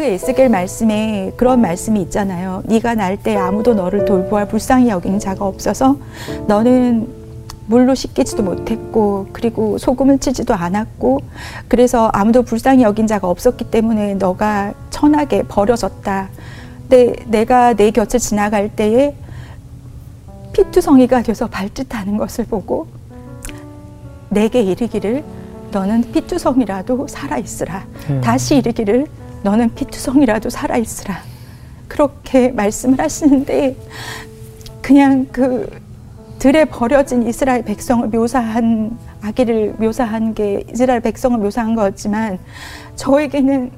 그 에스겔 말씀에 그런 말씀이 있잖아요. 네가 날 때 아무도 너를 돌보아 불쌍히 여긴 자가 없어서 너는 물로 씻기지도 못했고 그리고 소금을 치지도 않았고 그래서 아무도 불쌍히 여긴 자가 없었기 때문에 너가 천하게 버려졌다. 근데 내가 내 곁을 지나갈 때에 피투성이가 돼서 발짓하는 것을 보고 내게 이르기를 너는 피투성이라도 살아 있으라. 음. 다시 이르기를 너는 피투성이라도 살아 있으라. 그렇게 말씀을 하시는데 그냥 그 들에 버려진 이스라엘 백성을 묘사한 아기를 묘사한 게 이스라엘 백성을 묘사한 거였지만 저에게는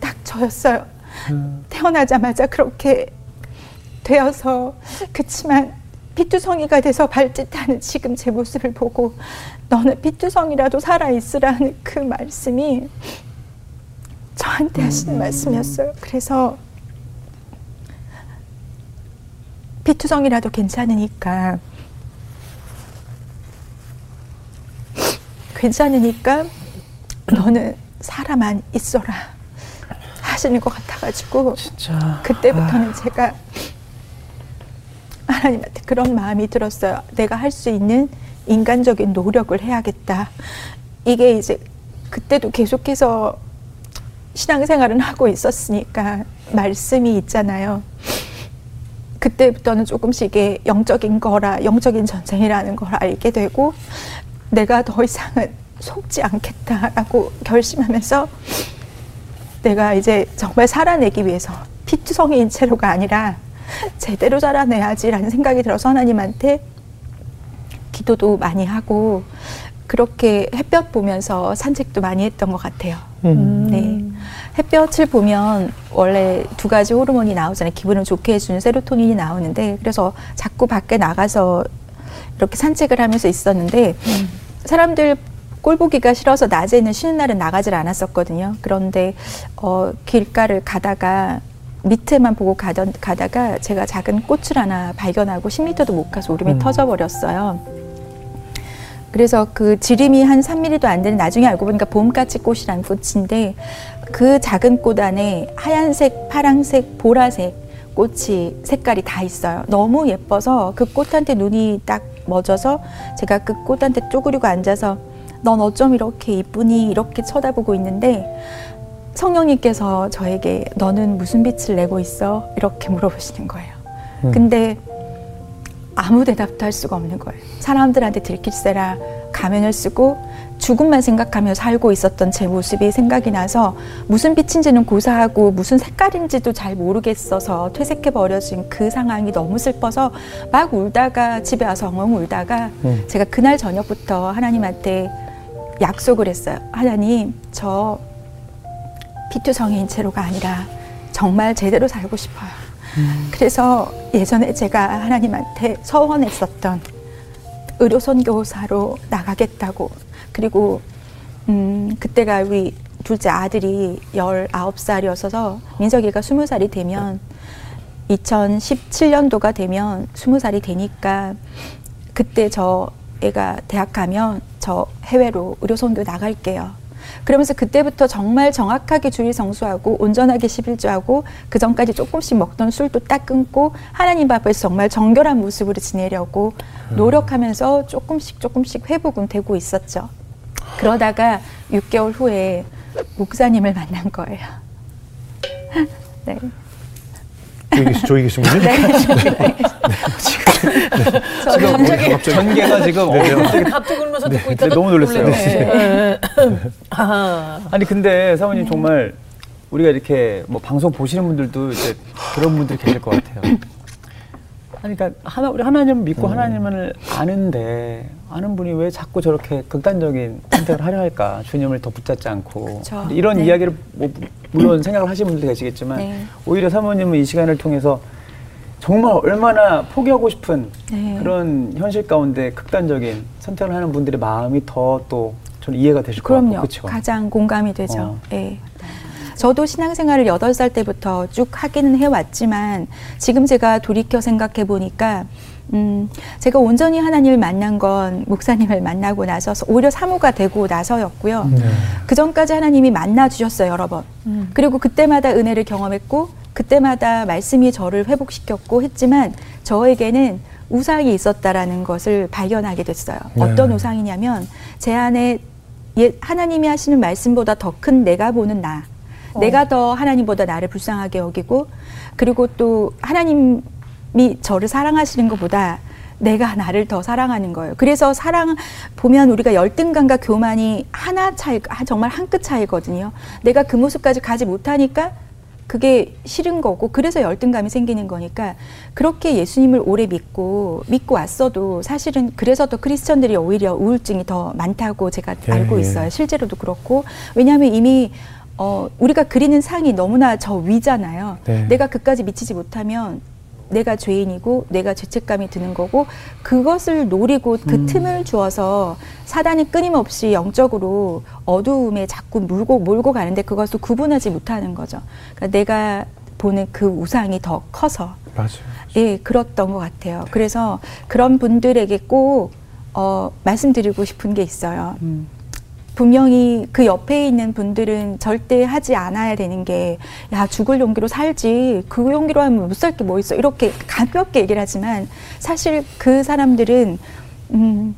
딱 저였어요. 음. 태어나자마자 그렇게 되어서 그치만 피투성이가 돼서 발짓하는 지금 제 모습을 보고 너는 피투성이라도 살아 있으라는 그 말씀이 저한테 하시는 말씀이었어요. 그래서 피투성이라도 괜찮으니까 괜찮으니까 너는 살아만 있어라 하시는 것 같아가지고 진짜. 그때부터는 제가 하나님한테 그런 마음이 들었어요. 내가 할 수 있는 인간적인 노력을 해야겠다. 이게 이제 그때도 계속해서 신앙생활은 하고 있었으니까 말씀이 있잖아요. 그때부터는 조금씩 이게 영적인 거라 영적인 전쟁이라는 걸 알게 되고 내가 더 이상은 속지 않겠다라고 결심하면서 내가 이제 정말 살아내기 위해서 피투성이인 채로가 아니라 제대로 살아내야지라는 생각이 들어서 하나님한테 기도도 많이 하고 그렇게 햇볕 보면서 산책도 많이 했던 것 같아요. 음. 네. 햇볕을 보면 원래 두 가지 호르몬이 나오잖아요. 기분을 좋게 해주는 세로토닌이 나오는데 그래서 자꾸 밖에 나가서 이렇게 산책을 하면서 있었는데 사람들 꼴 보기가 싫어서 낮에는 쉬는 날은 나가질 않았었거든요. 그런데 어, 길가를 가다가 밑에만 보고 가던 가다가 제가 작은 꽃을 하나 발견하고 10m도 못 가서 울음이 음. 터져버렸어요. 그래서 그 지름이 한 3mm도 안 되는 나중에 알고 보니까 봄까치 꽃이라는 꽃인데 그 작은 꽃 안에 하얀색, 파랑색, 보라색 꽃이 색깔이 다 있어요. 너무 예뻐서 그 꽃한테 눈이 딱 멎어서 제가 그 꽃한테 쪼그리고 앉아서 넌 어쩜 이렇게 이쁘니 이렇게 쳐다보고 있는데 성령님께서 저에게 너는 무슨 빛을 내고 있어? 이렇게 물어보시는 거예요. 음. 근데 아무 대답도 할 수가 없는 거예요. 사람들한테 들킬세라 가면을 쓰고 죽음만 생각하며 살고 있었던 제 모습이 생각이 나서 무슨 빛인지는 고사하고 무슨 색깔인지도 잘 모르겠어서 퇴색해 버려진 그 상황이 너무 슬퍼서 막 울다가 집에 와서 엉엉 울다가 음. 제가 그날 저녁부터 하나님한테 약속을 했어요. 하나님, 저 피투성이인 채로가 아니라 정말 제대로 살고 싶어요. 그래서 예전에 제가 하나님한테 서원했었던 의료 선 교사로 나가겠다고 그리고 음 그때가 우리 둘째 아들이 19살이었어서 민석이가 20살이 되면 2017년도가 되면 20살이 되니까 그때 저 애가 대학 가면 저 해외로 의료 선교 나갈게요. 그러면서 그때부터 정말 정확하게 주일 성수하고 온전하게 11조하고 그 전까지 조금씩 먹던 술도 딱 끊고 하나님 앞에서 정말 정결한 모습으로 지내려고 노력하면서 조금씩 조금씩 회복은 되고 있었죠. 그러다가 6개월 후에 목사님을 만난 거예요. 네. 저기, 계시- 저기 계신 분이? 네. 저 지금 갑자기 갑자기 전개가 지금 어, 갑자기 갑자기 울면서 듣고 네, 있다가 너무 놀랐어요. 놀랐네. 아, 아니 근데 사모님 정말 우리가 이렇게 뭐 방송 보시는 분들도 이제 그런 분들 계실 것 같아요. 아니, 그러니까 하나 우리 하나님 믿고 하나님을 아는데 아는 분이 왜 자꾸 저렇게 극단적인 선택을 하려 할까? 주님을 더 붙잡지 않고 이런 네. 이야기를 뭐 물론 생각을 하시는 분들 계시겠지만 네. 오히려 사모님은 이 시간을 통해서 정말 얼마나 포기하고 싶은 네. 그런 현실 가운데 극단적인 선택을 하는 분들의 마음이 더 또 저는 이해가 되실 것 그럼요. 같고 그렇죠. 가장 공감이 되죠. 어. 예. 저도 신앙생활을 여덟 살 때부터 쭉 하기는 해왔지만 지금 제가 돌이켜 생각해 보니까 음, 제가 온전히 하나님을 만난 건 목사님을 만나고 나서 오히려 사모가 되고 나서였고요. 네. 그 전까지 하나님이 만나 주셨어요 여러 번. 음. 그리고 그때마다 은혜를 경험했고 그때마다 말씀이 저를 회복시켰고 했지만 저에게는 우상이 있었다라는 것을 발견하게 됐어요. 네. 어떤 우상이냐면 제 안에 예- 하나님이 하시는 말씀보다 더 큰 내가 보는 나. 어. 내가 더 하나님보다 나를 불쌍하게 여기고 그리고 또 하나님 이 저를 사랑하시는 것보다 내가 나를 더 사랑하는 거예요. 그래서 사랑 보면 우리가 열등감과 교만이 하나 차이 아, 정말 한 끗 차이거든요. 내가 그 모습까지 가지 못하니까 그게 싫은 거고 그래서 열등감이 생기는 거니까 그렇게 예수님을 오래 믿고 믿고 왔어도 사실은 그래서 더 크리스천들이 오히려 우울증이 더 많다고 제가 예, 알고 예. 있어요. 실제로도 그렇고 왜냐하면 이미 어, 우리가 그리는 상이 너무나 저 위잖아요. 네. 내가 그까지 미치지 못하면 내가 죄인이고 내가 죄책감이 드는 거고 그것을 노리고 그 음. 틈을 주어서 사단이 끊임없이 영적으로 어두움에 자꾸 물고 몰고 가는데 그것을 구분하지 못하는 거죠. 그러니까 내가 보는 그 우상이 더 커서 맞아요. 예, 그렇던 것 같아요. 그래서 그런 분들에게 꼭 어, 말씀드리고 싶은 게 있어요. 음. 분명히 그 옆에 있는 분들은 절대 하지 않아야 되는 게, 야, 죽을 용기로 살지. 그 용기로 하면 못 살 게 뭐 있어. 이렇게 가볍게 얘기를 하지만, 사실 그 사람들은, 음,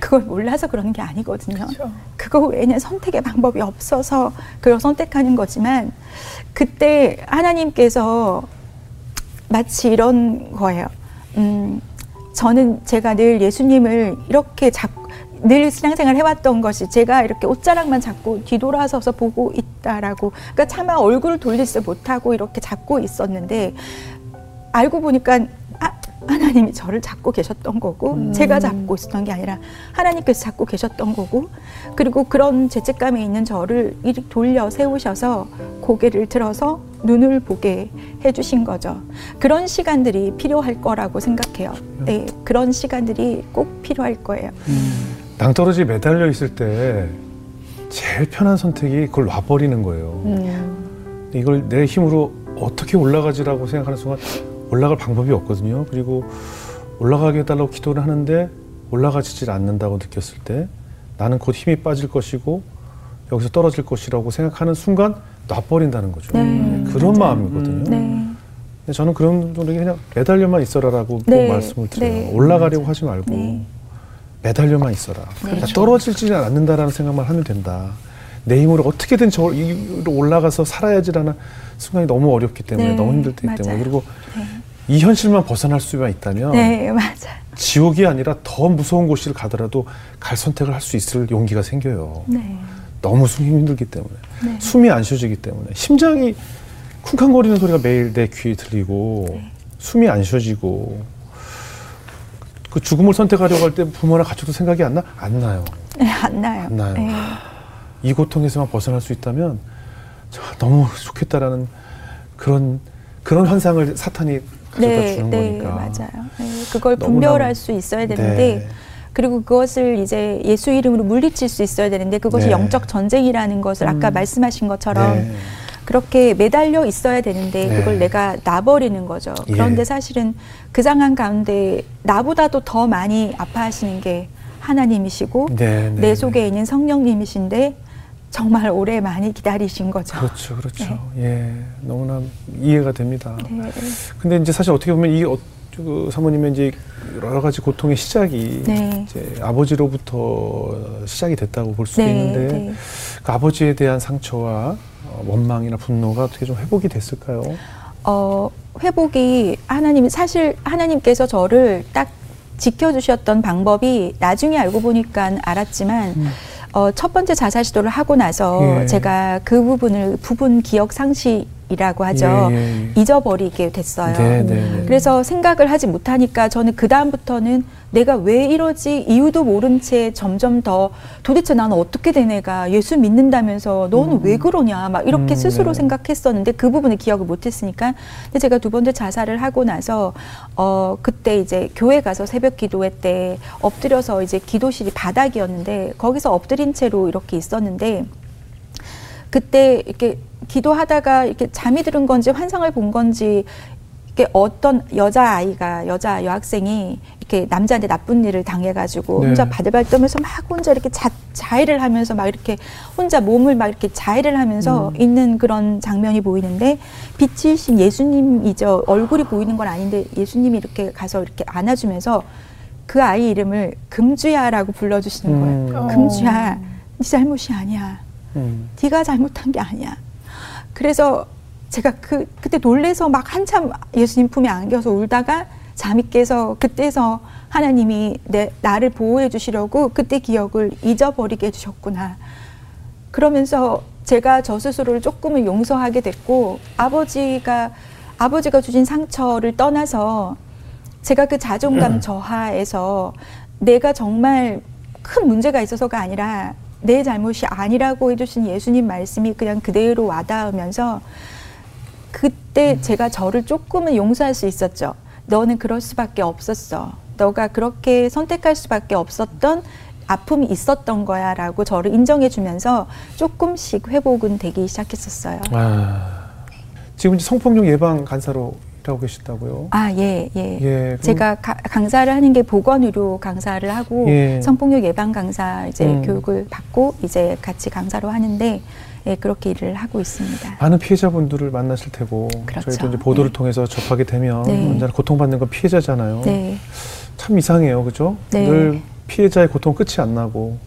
그걸 몰라서 그러는 게 아니거든요. 그렇죠. 그거 외에는 선택의 방법이 없어서 그걸 선택하는 거지만, 그때 하나님께서 마치 이런 거예요. 음, 저는 제가 늘 예수님을 이렇게 잡, 늘 신앙생활 해왔던 것이 제가 이렇게 옷자락만 잡고 뒤돌아서서 보고 있다라고, 그러니까 차마 얼굴을 돌리지 못하고 이렇게 잡고 있었는데, 알고 보니까 아, 하나님이 저를 잡고 계셨던 거고 제가 잡고 있었던 게 아니라 하나님께서 잡고 계셨던 거고 그리고 그런 죄책감에 있는 저를 돌려 세우셔서 고개를 들어서 눈을 보게 해주신 거죠. 그런 시간들이 필요할 거라고 생각해요. 네, 그런 시간들이 꼭 필요할 거예요. 낭떠러지 매달려 있을 때 제일 편한 선택이 그걸 놔버리는 거예요. 음. 이걸 내 힘으로 어떻게 올라가지라고 생각하는 순간 올라갈 방법이 없거든요. 그리고 올라가게 해달라고 기도를 하는데 올라가지질 않는다고 느꼈을 때 나는 곧 힘이 빠질 것이고 여기서 떨어질 것이라고 생각하는 순간 놔버린다는 거죠. 네, 그런 맞아요. 마음이거든요. 네. 저는 그런 분들에게 그냥 매달려만 있어라라고 꼭 네, 말씀을 드려요. 네, 올라가려고 하지 말고 네. 매달려만 있어라. 네. 나 떨어지지는 않는다라는 생각만 하면 된다. 내 힘으로 어떻게든 저 올라가서 살아야지라는 순간이 너무 어렵기 때문에 네, 너무 힘들 때기 때문에. 그리고 네. 이 현실만 벗어날 수만 있다면 네. 지옥이 아니라 더 무서운 곳을 가더라도 갈 선택을 할 수 있을 용기가 생겨요. 네. 너무 숨이 힘들기 때문에 네. 숨이 안 쉬어지기 때문에 심장이 쿵쾅거리는 소리가 매일 내 귀에 들리고 네. 숨이 안 쉬어지고 그 죽음을 선택하려고 할 때 부모나 가족도 생각이 안 나? 안 나요. 네, 안 나요. 안 나요. 네. 이 고통에서만 벗어날 수 있다면 저 너무 좋겠다라는 그런 그런 환상을 사탄이 가져다 네, 주는 네, 거니까. 맞아요. 네, 그걸 분별할 수 있어야 되는데 네. 그리고 그것을 이제 예수 이름으로 물리칠 수 있어야 되는데 그것이 네. 영적 전쟁이라는 것을 아까 음. 말씀하신 것처럼 네. 그렇게 매달려 있어야 되는데 네. 그걸 내가 놔버리는 거죠. 예. 그런데 사실은 그 상황 가운데 나보다도 더 많이 아파하시는 게 하나님이시고 네, 네, 내 네. 속에 있는 성령님이신데 정말 오래 많이 기다리신 거죠. 그렇죠, 그렇죠. 예, 너무나 이해가 됩니다. 네. 근데 이제 사실 어떻게 보면 이 어, 그 사모님의 이제 여러 가지 고통의 시작이 네. 이제 아버지로부터 시작이 됐다고 볼 수도 네, 있는데 네. 그 아버지에 대한 상처와 어, 원망이나 분노가 어떻게 좀 회복이 됐을까요? 어, 회복이 하나님이 사실 하나님께서 저를 딱 지켜주셨던 방법이 나중에 알고 보니까 알았지만 어, 첫 번째 자살 시도를 하고 나서 음. 예. 제가 그 부분을 부분 기억 상실 이라고 하죠. 예, 예, 예. 잊어버리게 됐어요. 네, 네, 네. 그래서 생각을 하지 못하니까 저는 그 다음부터는 내가 왜 이러지 이유도 모른 채 점점 더 도대체 나는 어떻게 된 애가 예수 믿는다면서 너는 왜 그러냐 막 이렇게 음, 스스로 네. 생각했었는데 그 부분을 기억을 못했으니까 근데 제가 두 번째 자살을 하고 나서 어 그때 이제 교회 가서 새벽 기도회 때 엎드려서 이제 기도실이 바닥이었는데 거기서 엎드린 채로 이렇게 있었는데 그때 이렇게 기도하다가 이렇게 잠이 들은 건지 환상을 본 건지 이렇게 어떤 여자 아이가 여자 여학생이 이렇게 남자한테 나쁜 일을 당해가지고 네. 혼자 바들바들 떨면서 막 혼자 이렇게 자, 자해를 하면서 막 이렇게 혼자 몸을 막 이렇게 자해를 하면서 있는 그런 장면이 보이는데 빛이신 예수님이죠 얼굴이 보이는 건 아닌데 예수님이 이렇게 가서 이렇게 안아주면서 그 아이 이름을 금주야라고 불러주시는 거예요. 음. 금주야, 네 잘못이 아니야. 음. 네가 잘못한 게 아니야. 그래서 제가 그 그때 놀래서 막 한참 예수님 품에 안겨서 울다가 잠이 깨서 그때서 하나님이 내 나를 보호해 주시려고 그때 기억을 잊어버리게 해주셨구나. 그러면서 제가 저 스스로를 조금은 용서하게 됐고 아버지가 아버지가 주신 상처를 떠나서 제가 그 자존감 저하에서 내가 정말 큰 문제가 있어서가 아니라 내 잘못이 아니라고 해주신 예수님 말씀이 그냥 그대로 와닿으면서 그때 제가 저를 조금은 용서할 수 있었죠. 너는 그럴 수밖에 없었어. 너가 그렇게 선택할 수밖에 없었던 아픔이 있었던 거야 라고 저를 인정해 주면서 조금씩 회복은 되기 시작했었어요. 아, 지금 성폭력 예방 간사로 일 하고 계신다고요? 아, 예, 예. 예, 제가 가- 강사를 하는 게 보건의료 강사를 하고 예. 성폭력 예방 강사 이제 음. 교육을 받고 이제 같이 강사로 하는데 예, 그렇게 일을 하고 있습니다. 많은 피해자분들을 만나실 테고 그렇죠. 저희도 이제 보도를 네. 통해서 접하게 되면 네. 언제나 고통받는 건 피해자잖아요. 네, 참 이상해요, 그죠? 네. 늘 피해자의 고통 끝이 안 나고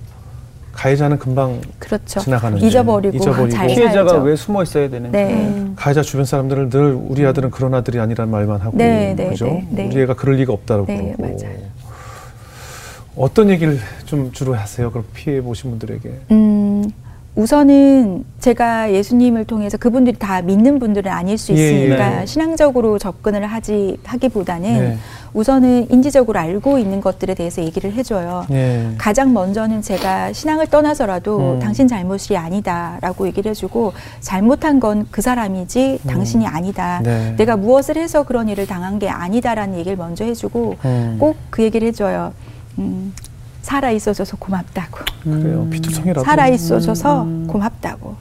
가해자는 금방 그렇죠. 지나가는데 잊어버리고, 잊어버리고. 잘 피해자가 살죠. 왜 숨어 있어야 되는지. 네. 음. 가해자 주변 사람들은 늘 우리 아들은 그런 아들이 아니란 말만 하고 네, 네, 그죠? 네, 네. 우리 애가 그럴 리가 없다고 네, 그러고 맞아요. 어떤 얘기를 좀 주로 하세요? 그럼 피해 보신 분들에게 음, 우선은 제가 예수님을 통해서 그분들이 다 믿는 분들은 아닐 수 예, 있으니까 예. 신앙적으로 접근을 하지 하기보다는 네. 우선은 인지적으로 알고 있는 것들에 대해서 얘기를 해줘요. 예. 가장 먼저는 제가 신앙을 떠나서라도 음. 당신 잘못이 아니다라고 얘기를 해주고 잘못한 건 그 사람이지 당신이 아니다. 음. 네. 내가 무엇을 해서 그런 일을 당한 게 아니다라는 얘기를 먼저 해주고 음. 꼭그 얘기를 해줘요. 음, 살아 있어줘서 고맙다고. 그래요. 피투성이라도 살아 있어줘서 고맙다고.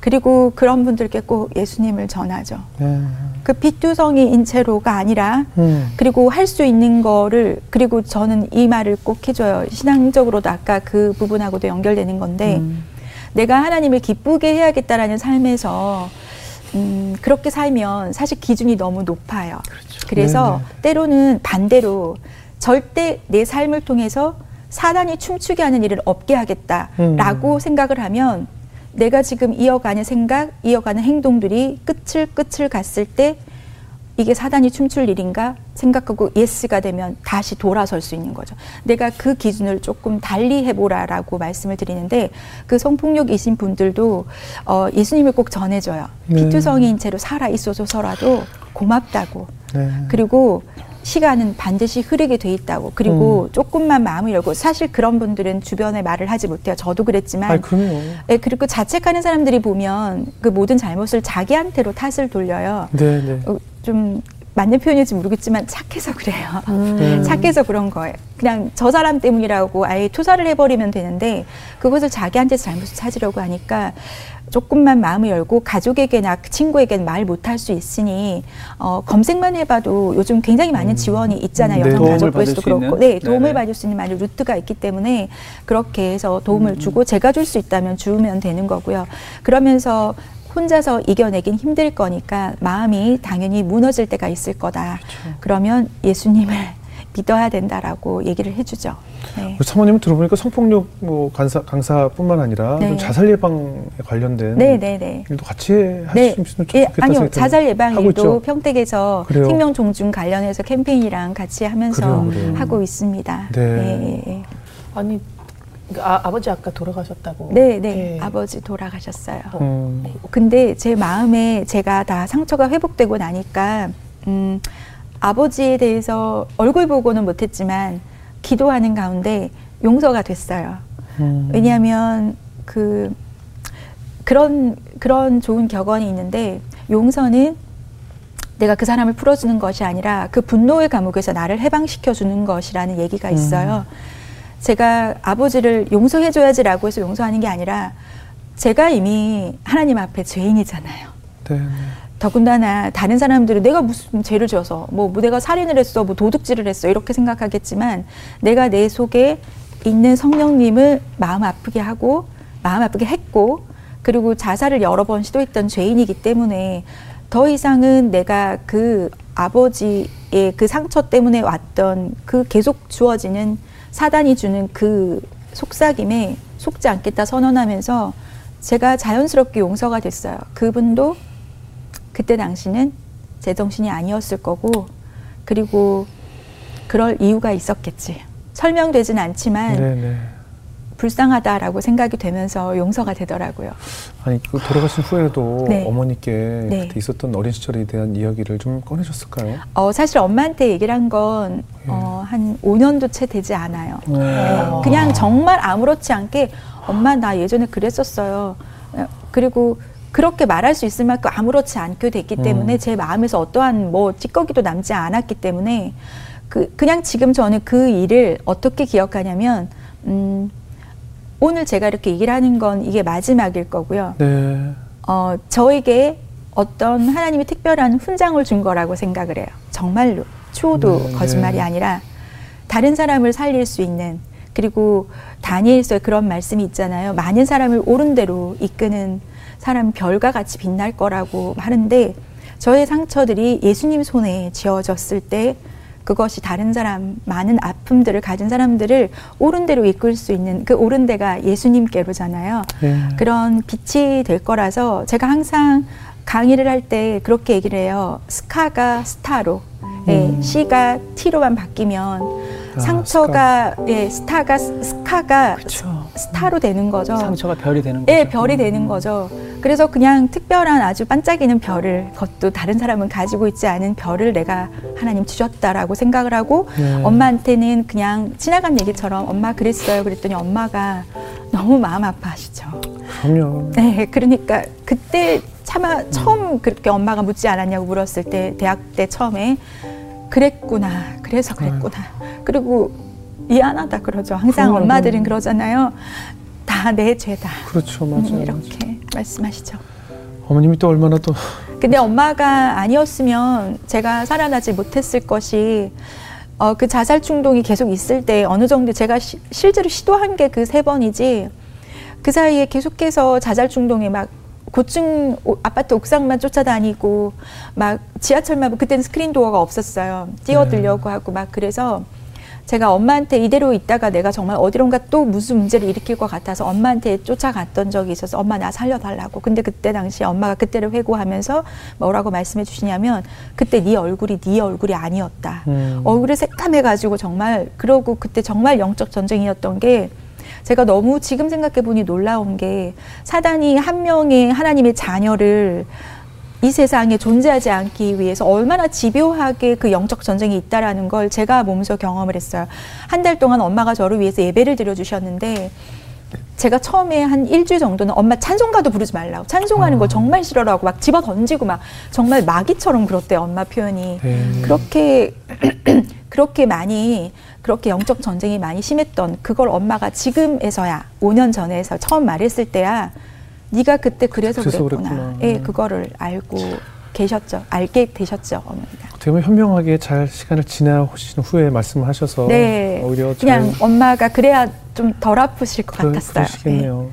그리고 그런 분들께 꼭 예수님을 전하죠. 예. 그 피투성이인 채로가 아니라 음. 그리고 할 수 있는 거를 그리고 저는 이 말을 꼭 해줘요. 신앙적으로도 아까 그 부분하고도 연결되는 건데 음. 내가 하나님을 기쁘게 해야겠다라는 삶에서 음, 그렇게 살면 사실 기준이 너무 높아요. 그래서 네네. 때로는 반대로 절대 내 삶을 통해서 사단이 춤추게 하는 일을 없게 하겠다라고 음. 생각을 하면 내가 지금 이어가는 생각, 이어가는 행동들이 끝을 끝을 갔을 때 이게 사단이 춤출 일인가 생각하고 yes가 되면 다시 돌아설 수 있는 거죠. 내가 그 기준을 조금 달리 해보라라고 말씀을 드리는데 그 성폭력이신 분들도 어, 예수님을 꼭 전해줘요. 네. 피투성이인 채로 살아 있어서라도 고맙다고. 네. 그리고 시간은 반드시 흐르게 돼 있다고. 그리고 음. 조금만 마음을 열고 사실 그런 분들은 주변에 말을 하지 못해요. 저도 그랬지만 아이 그럼요. 예, 그리고 자책하는 사람들이 보면 그 모든 잘못을 자기한테로 탓을 돌려요. 네, 네. 어, 좀 맞는 표현일지 모르겠지만 착해서 그래요. 음. 착해서 그런 거예요. 그냥 저 사람 때문이라고 아예 투사를 해버리면 되는데 그것을 자기한테서 잘못을 찾으려고 하니까 조금만 마음을 열고 가족에게나 친구에게는 말 못할 수 있으니 어, 검색만 해봐도 요즘 굉장히 많은 지원이 있잖아요. 네. 도움을 여성 가족부에서도 받을 수 그렇고? 네 도움을 네네. 받을 수 있는 많은 루트가 있기 때문에 그렇게 해서 도움을 주고 제가 줄 수 있다면 주면 되는 거고요. 그러면서 혼자서 이겨내긴 힘들 거니까 마음이 당연히 무너질 때가 있을 거다. 그러면 예수님을 믿어야 된다라고 얘기를 해주죠. 네. 사모님 들어보니까 성폭력 뭐 강사, 강사뿐만 아니라 네. 좀 자살 예방에 관련된 네, 네, 네. 일도 같이 하실 네, 수 있으면 예, 좋겠다 아니요. 자살 예방 일도 있죠. 평택에서 그래요? 생명 존중 관련해서 캠페인이랑 같이 하면서 그래요, 그래요. 하고 있습니다. 네. 예, 예. 아니 그 아, 아버지 아까 돌아가셨다고. 네, 네. 예. 아버지 돌아가셨어요. 음. 근데 제 마음에 제가 다 상처가 회복되고 나니까 음, 아버지에 대해서 얼굴 보고는 못했지만 기도하는 가운데 용서가 됐어요. 음. 왜냐하면 그 그런 그런 좋은 격언이 있는데 용서는 내가 그 사람을 풀어주는 것이 아니라 그 분노의 감옥에서 나를 해방시켜 주는 것이라는 얘기가 있어요. 제가 아버지를 용서해줘야지라고 해서 용서하는 게 아니라 제가 이미 하나님 앞에 죄인이잖아요. 네, 네. 더군다나 다른 사람들은 내가 무슨 죄를 지어서 뭐, 뭐 내가 살인을 했어 뭐 도둑질을 했어 이렇게 생각하겠지만 내가 내 속에 있는 성령님을 마음 아프게 하고 마음 아프게 했고 그리고 자살을 여러 번 시도했던 죄인이기 때문에 더 이상은 내가 그 아버지의 그 상처 때문에 왔던 그 계속 주어지는 사단이 주는 그 속삭임에 속지 않겠다 선언하면서 제가 자연스럽게 용서가 됐어요. 그분도 그때 당시는 제 정신이 아니었을 거고 그리고 그럴 이유가 있었겠지. 설명되진 않지만 네네. 불쌍하다라고 생각이 되면서 용서가 되더라고요. 아니 그 돌아가신 후에도 네. 어머니께 네. 그때 있었던 어린 시절에 대한 이야기를 좀 꺼내셨을까요? 어, 사실 엄마한테 얘기를 한건 어, 한 5년도 채 되지 않아요. 네. 그냥 정말 아무렇지 않게 엄마 나 예전에 그랬었어요. 어, 그리고 그렇게 말할 수 있을 만큼 아무렇지 않게 됐기 때문에 음. 제 마음에서 어떠한 뭐 찌꺼기도 남지 않았기 때문에 그 그냥 지금 저는 그 일을 어떻게 기억하냐면 음, 오늘 제가 이렇게 얘기를 하는 건 이게 마지막일 거고요. 네. 어, 저에게 어떤 하나님이 특별한 훈장을 준 거라고 생각을 해요. 정말로. 추호도 네, 거짓말이 네. 아니라 다른 사람을 살릴 수 있는 그리고 다니엘서에 그런 말씀이 있잖아요. 많은 사람을 옳은 대로 이끄는 사람 별과 같이 빛날 거라고 하는데 저의 상처들이 예수님 손에 쥐어졌을 때 그것이 다른 사람 많은 아픔들을 가진 사람들을 옳은 대로 이끌 수 있는 그 옳은 데가 예수님께로잖아요. 네. 그런 빛이 될 거라서 제가 항상 강의를 할 때 그렇게 얘기를 해요. 스카가 스타로, 예, 음. C가 T로만 바뀌면 아, 상처가 예, 스타가 스- 스카가 그렇죠. 스타로 되는 거죠. 상처가 별이 되는 거죠. 예, 별이 되는 거죠. 그래서 그냥 특별한 아주 반짝이는 별을 그것도 다른 사람은 가지고 있지 않은 별을 내가 하나님 주셨다라고 생각을 하고 네. 엄마한테는 그냥 지나간 얘기처럼 엄마 그랬어요. 그랬더니 엄마가 너무 마음 아파하시죠. 그럼요. 네, 그러니까 그때 차마 처음 그렇게 엄마가 묻지 않았냐고 물었을 때 대학 때 처음에 그랬구나, 그래서 그랬구나. 그리고 미안하다 그러죠. 항상 그럼요. 엄마들은 그러잖아요. 다 내 죄다. 그렇죠, 음, 맞아요. 이렇게 말씀하시죠. 어머님이 또 얼마나 또 근데 엄마가 아니었으면 제가 살아나지 못했을 것이 어, 그 자살 충동이 계속 있을 때 어느 정도 제가 시- 실제로 시도한 게 그 세 번이지 그 사이에 계속해서 자살 충동에 막 고층 오- 아파트 옥상만 쫓아다니고 막 지하철만 그때는 스크린 도어가 없었어요. 뛰어들려고 하고 막 그래서 제가 엄마한테 이대로 있다가 내가 정말 어디론가 또 무슨 문제를 일으킬 것 같아서 엄마한테 쫓아갔던 적이 있어서 엄마 나 살려달라고. 근데 그때 당시 엄마가 그때를 회고하면서 뭐라고 말씀해 주시냐면 그때 네 얼굴이 네 얼굴이 아니었다. 음. 얼굴이 새까매가지고 정말 그러고 그때 정말 영적 전쟁이었던 게 제가 너무 지금 생각해 보니 놀라운 게 사단이 한 명의 하나님의 자녀를 이 세상에 존재하지 않기 위해서 얼마나 집요하게 그 영적 전쟁이 있다라는 걸 제가 몸소 경험을 했어요. 한 달 동안 엄마가 저를 위해서 예배를 드려주셨는데 제가 처음에 한 일주일 정도는 엄마 찬송가도 부르지 말라고 찬송하는 걸 정말 싫어하고 막 집어 던지고 막 정말 마귀처럼 그렇대요 엄마 표현이 네. 그렇게 그렇게 많이 그렇게 영적 전쟁이 많이 심했던 그걸 엄마가 지금에서야 5년 전에서 처음 말했을 때야 네가 그때 그래서, 그래서 그랬구나. 예, 그거를 알고 계셨죠. 알게 되셨죠, 어머니가. 어떻게 보면 현명하게 잘 시간을 지나오신 후에 말씀을 하셔서 네. 오히려 그냥 잘 엄마가 그래야 좀 덜 아프실 것 그러, 같았어요. 그러시겠네요.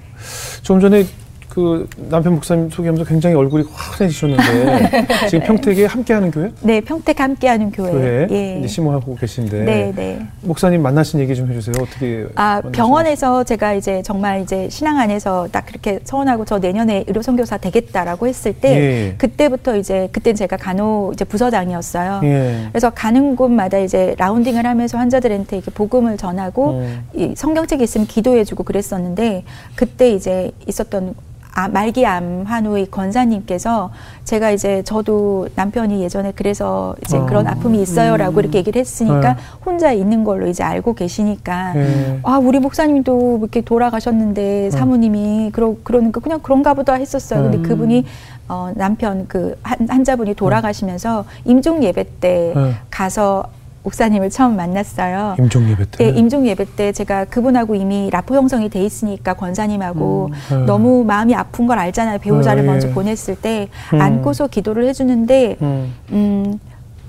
좀 전에 그 남편 목사님 소개하면서 굉장히 얼굴이 환해지셨는데 지금 평택에 함께하는 교회? 네, 평택 함께하는 교회. 교회 예. 심호하고 계신데 네, 네. 목사님 만나신 얘기 좀 해주세요. 어떻게 아, 병원에서 제가 이제 정말 이제 신앙 안에서 딱 그렇게 서원하고 저 내년에 의료 선교사 되겠다라고 했을 때 예. 그때부터 이제 그때 제가 간호 이제 부서장이었어요. 예. 그래서 가는 곳마다 이제 라운딩을 하면서 환자들한테 이렇게 복음을 전하고 음. 이 성경책이 있으면 기도해주고 그랬었는데 그때 이제 있었던 아, 말기 암 환우의 권사님께서 제가 이제 저도 남편이 예전에 그래서 이제 어. 그런 아픔이 있어요라고 이렇게 얘기를 했으니까 네. 혼자 있는 걸로 이제 알고 계시니까 예. 아 우리 목사님도 이렇게 돌아가셨는데 사모님이 그러 그러니까 그냥 그런가 보다 했었어요. 근데 음. 그분이 어 남편 그 한, 환자분이 돌아가시면서 임종 예배 때 네. 가서 목사님을 처음 만났어요. 임종 예배 때. 네, 임종 예배 때 제가 그분하고 이미 라포 형성이 돼 있으니까 권사님하고 음. 너무 마음이 아픈 걸 알잖아요. 배우자를 음, 먼저 예. 보냈을 때 음. 안고서 기도를 해주는데 음. 음,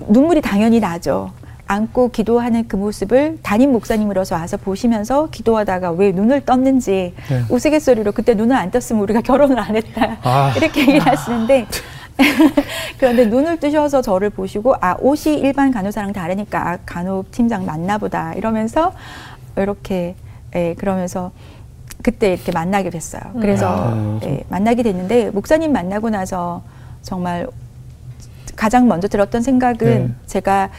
눈물이 당연히 나죠. 안고 기도하는 그 모습을 담임 목사님으로서 와서 보시면서 기도하다가 왜 눈을 떴는지 네. 우스갯소리로 그때 눈을 안 떴으면 우리가 결혼을 안 했다 아. 이렇게 얘기를 하시는데 그런데 눈을 뜨셔서 저를 보시고 아 옷이 일반 간호사랑 다르니까 아 간호 팀장 맞나 보다 이러면서 이렇게 예, 그러면서 그때 이렇게 만나게 됐어요. 그래서 음. 예, 만나게 됐는데 목사님 만나고 나서 정말 가장 먼저 들었던 생각은 네. 제가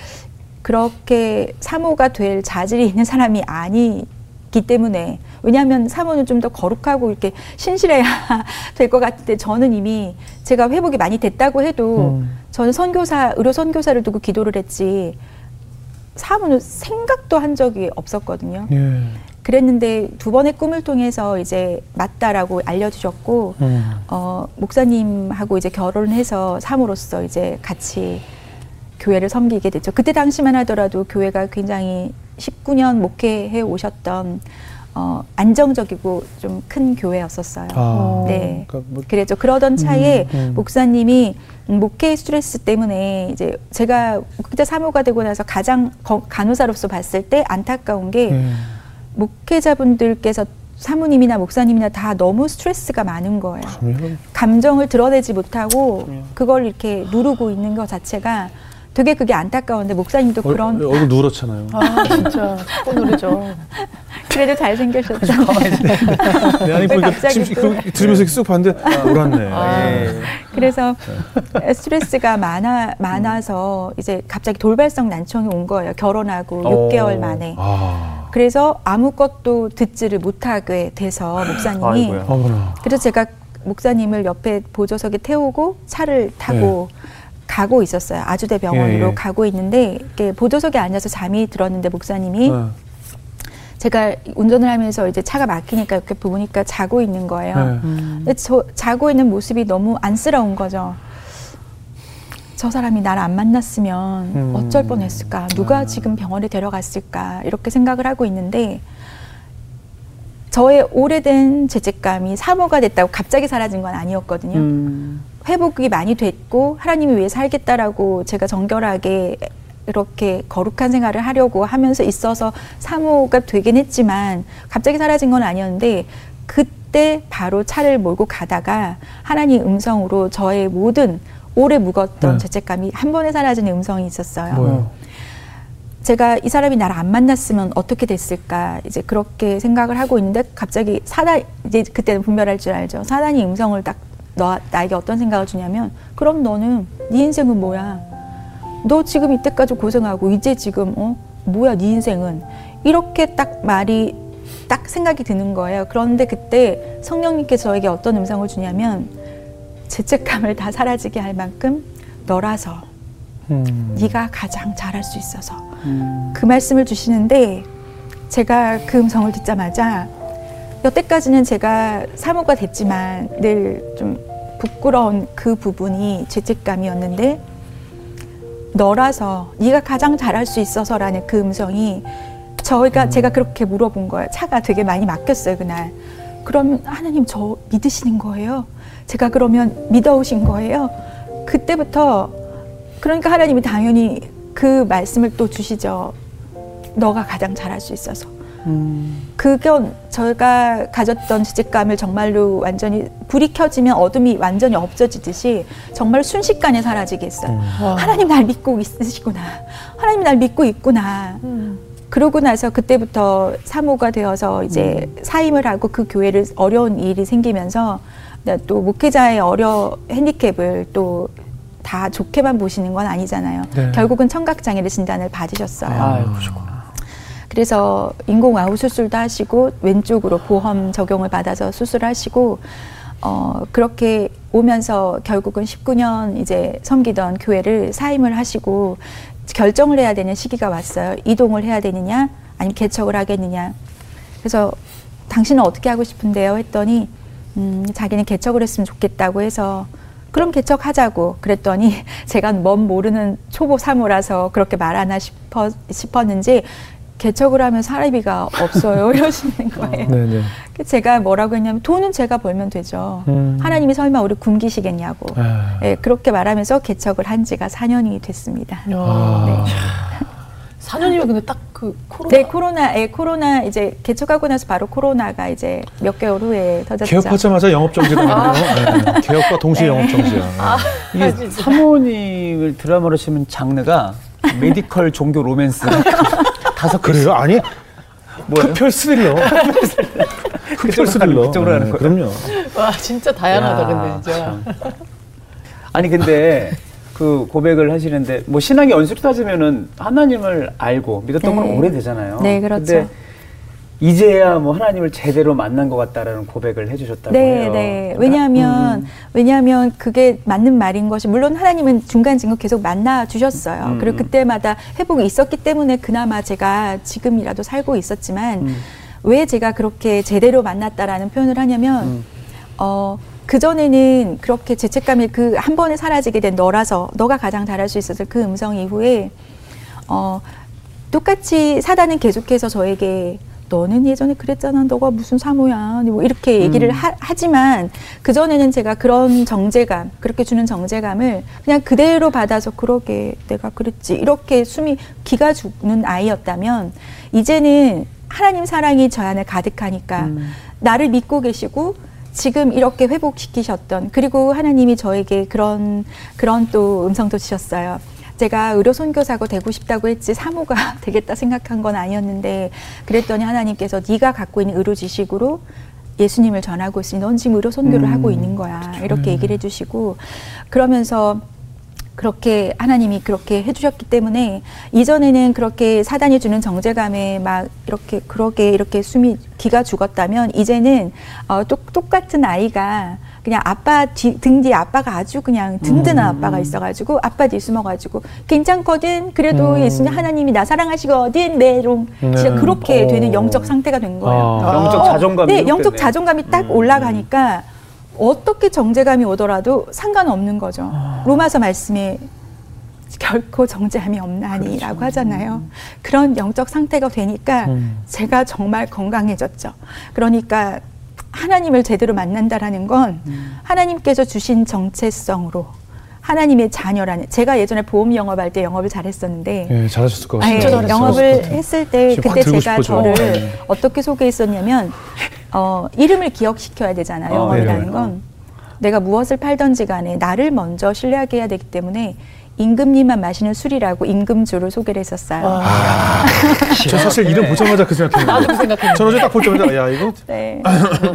그렇게 사모가 될 자질이 있는 사람이 아니기 때문에 왜냐하면 사모는 좀 더 거룩하고 이렇게 신실해야 될 것 같은데 저는 이미 제가 회복이 많이 됐다고 해도 음. 저는 선교사 의료 선교사를 두고 기도를 했지 사모는 생각도 한 적이 없었거든요. 예. 그랬는데 두 번의 꿈을 통해서 이제 맞다라고 알려주셨고 음. 어, 목사님하고 이제 결혼해서 사모로서 이제 같이 교회를 섬기게 됐죠. 그때 당시만 하더라도 교회가 굉장히 19년 목회해 오셨던 어, 안정적이고 좀 큰 교회였었어요. 아. 네. 그러니까 뭐 그랬죠. 그러던 차에 음, 음. 목사님이 목회 스트레스 때문에 이제 제가 그때 사모가 되고 나서 가장 거- 간호사로서 봤을 때 안타까운 게 예. 목회자분들께서 사모님이나 목사님이나 다 너무 스트레스가 많은 거예요. 그러면 감정을 드러내지 못하고 그걸 이렇게 누르고 있는 것 자체가 되게 그게 안타까운데 목사님도 어, 그런 얼굴 누렇잖아요. 아 진짜 자꾸 누르죠. 그래도 잘생겼었죠. 네, 아니 왜 보니까 갑자기 또- 그, 들으면서 쓱 봤는데 울었네. 아, 예. 그래서 스트레스가 많아 많아서 이제 갑자기 돌발성 난청이 온 거예요. 결혼하고 오. 6개월 만에. 아, 그래서 아무것도 듣지를 못하게 돼서 목사님이 아이고야. 그래서 제가 목사님을 옆에 보조석에 태우고 차를 타고 가고 있었어요. 아주대 병원으로 예, 예. 가고 있는데 보조석에 앉아서 잠이 들었는데 목사님이 네. 제가 운전을 하면서 이제 차가 막히니까 이렇게 보니까 자고 있는 거예요. 네. 근데 저 자고 있는 모습이 너무 안쓰러운 거죠. 저 사람이 날 안 만났으면 음. 어쩔 뻔했을까? 누가 지금 병원에 데려갔을까? 이렇게 생각을 하고 있는데 저의 오래된 죄책감이 사모가 됐다고 갑자기 사라진 건 아니었거든요. 음. 회복이 많이 됐고 하나님을 위해 살겠다라고 제가 정결하게 이렇게 거룩한 생활을 하려고 하면서 있어서 사모가 되긴 했지만 갑자기 사라진 건 아니었는데 그때 바로 차를 몰고 가다가 하나님 음성으로 저의 모든 오래 묵었던 네. 죄책감이 한 번에 사라지는 음성이 있었어요. 뭐요? 제가 이 사람이 나를 안 만났으면 어떻게 됐을까 이제 그렇게 생각을 하고 있는데 갑자기 사단 이제 그때는 분별할 줄 알죠 사단이 음성을 딱 너, 나에게 어떤 생각을 주냐면 그럼 너는 네 인생은 뭐야 너 지금 이때까지 고생하고 이제 지금 어 뭐야 네 인생은 이렇게 딱 말이 딱 생각이 드는 거예요 그런데 그때 성령님께서 저에게 어떤 음성을 주냐면 죄책감을 다 사라지게 할 만큼 너라서 음. 네가 가장 잘할 수 있어서 음. 그 말씀을 주시는데 제가 그 음성을 듣자마자 여태까지는 제가 사모가 됐지만 늘 좀 부끄러운 그 부분이 죄책감이었는데 너라서 네가 가장 잘할 수 있어서라는 그 음성이 저희가 제가 그렇게 물어본 거예요. 차가 되게 많이 막혔어요 그날. 그러면 하나님 저 믿으시는 거예요? 제가 그러면 믿어오신 거예요? 그때부터 그러니까 하나님이 당연히 그 말씀을 또 주시죠. 너가 가장 잘할 수 있어서. 음. 그건 저희가 가졌던 죄책감을 정말로 완전히 불이 켜지면 어둠이 완전히 없어지듯이 정말 순식간에 사라지게 했어요. 와. 하나님 날 믿고 있으시구나. 하나님 날 믿고 있구나. 음. 그러고 나서 그때부터 사모가 되어서 이제 사임을 하고 그 교회를 어려운 일이 생기면서 또 목회자의 어려 핸디캡을 또다 좋게만 보시는 건 아니잖아요. 네. 결국은 청각장애를 진단을 받으셨어요. 아, 그래서 인공 아우 수술도 하시고 왼쪽으로 보험 적용을 받아서 수술하시고 어 그렇게 오면서 결국은 19년 이제 섬기던 교회를 사임을 하시고 결정을 해야 되는 시기가 왔어요. 이동을 해야 되느냐 아니면 개척을 하겠느냐. 그래서 당신은 어떻게 하고 싶은데요? 했더니 음, 자기는 개척을 했으면 좋겠다고 해서 그럼 개척하자고 그랬더니 제가 뭔 모르는 초보 사모라서 그렇게 말 하나 싶어, 싶었는지 개척을 하면 사례비가 없어요 이러시는 거예요. 네네. 제가 뭐라고 했냐면 돈은 제가 벌면 되죠. 음. 하나님이 설마 우리 굶기시겠냐고. 아. 예, 그렇게 말하면서 개척을 한 지가 4년이 됐습니다. 야. 아. 4년이면 근데 딱 그 코로나. 네, 코로나, 예, 코로나 이제 개척하고 나서 바로 코로나가 이제 몇 개월 후에 터졌죠. 개업하자마자 영업 정지가 아. 네. 개업과 동시에 영업 정지야. 이게 사모님을 드라마로 치면 장르가 medical 종교 로맨스 다섯 개 그래요? 아니 뭐예요? 흡혈 스릴러. 흡혈 스릴러. 그쪽으로 가는 네, 거예요? 그럼요. 와 진짜 다양하다 야, 근데 진짜. 참. 아니 근데 그 고백을 하시는데 뭐 신앙의 연수로 따지면은 하나님을 알고 믿었던 건 네. 오래되잖아요. 네, 그렇죠. 근데 이제야 뭐 하나님을 제대로 만난 것 같다라는 고백을 해주셨다고 네, 해요. 네. 그러니까? 왜냐하면 음, 왜냐하면 그게 맞는 말인 것이 물론 하나님은 중간 중간 계속 만나 주셨어요. 음, 그리고 음. 그때마다 회복이 있었기 때문에 그나마 제가 지금이라도 살고 있었지만 음. 왜 제가 그렇게 제대로 만났다라는 표현을 하냐면 음. 어. 그 전에는 그렇게 죄책감이 그 한 번에 사라지게 된 너라서 너가 가장 잘할 수 있었을 그 음성 이후에 어 똑같이 사단은 계속해서 저에게 너는 예전에 그랬잖아. 너가 무슨 사모야. 뭐 이렇게 얘기를 음. 하, 지만 그전에는 제가 그런 정제감, 그렇게 주는 정제감을 그냥 그대로 받아서 그러게 내가 그랬지. 이렇게 숨이 기가 죽는 아이였다면 이제는 하나님 사랑이 저 안에 가득하니까 음. 나를 믿고 계시고 지금 이렇게 회복시키셨던 그리고 하나님이 저에게 그런 그런 또 음성도 주셨어요. 제가 의료 선교사고 되고 싶다고 했지 사모가 되겠다 생각한 건 아니었는데 그랬더니 하나님께서 네가 갖고 있는 의료 지식으로 예수님을 전하고 있으니 넌 지금 의료 선교를 음, 하고 있는 거야. 이렇게 얘기를 해주시고 그러면서 그렇게 하나님이 그렇게 해주셨기 때문에 이전에는 그렇게 사단이 주는 정제감에 막 이렇게 그러게 이렇게 숨이 기가 죽었다면 이제는 어, 똑, 똑같은 아이가 그냥 아빠 뒤, 등 뒤에 아빠가 아주 그냥 든든한 음. 아빠가 있어가지고 아빠 뒤에 숨어가지고 괜찮거든 그래도 음. 예수님 하나님이 나 사랑하시거든 내롱 진짜 네. 그렇게 오. 되는 영적 상태가 된 거예요. 아. 영적 자존감이 네, 회복됐네. 영적 자존감이 딱 음. 올라가니까 어떻게 정제감이 오더라도 상관없는 거죠. 아. 로마서 말씀에 결코 정제함이 없나니라고 그렇죠. 하잖아요. 그런 영적 상태가 되니까 음. 제가 정말 건강해졌죠. 그러니까 하나님을 제대로 만난다라는 건 음. 하나님께서 주신 정체성으로 하나님의 자녀라는 제가 예전에 보험 영업할 때 영업을 잘했었는데 예, 잘하셨을 것 아예 같아요. 잘했어요. 영업을 했을 때 그때 제가. 저를 네. 어떻게 소개했었냐면 어, 이름을 기억시켜야 되잖아요. 어, 영업이라는 네. 건 내가 무엇을 팔던지 간에 나를 먼저 신뢰하게 해야 되기 때문에 임금님만 마시는 술이라고 임금주를 소개를 했었어요. 아, 저 사실 이름 보자마자 그 생각했는데. 나도 그 생각했는데. 저는 어제 딱 보자마자 야 이거 네.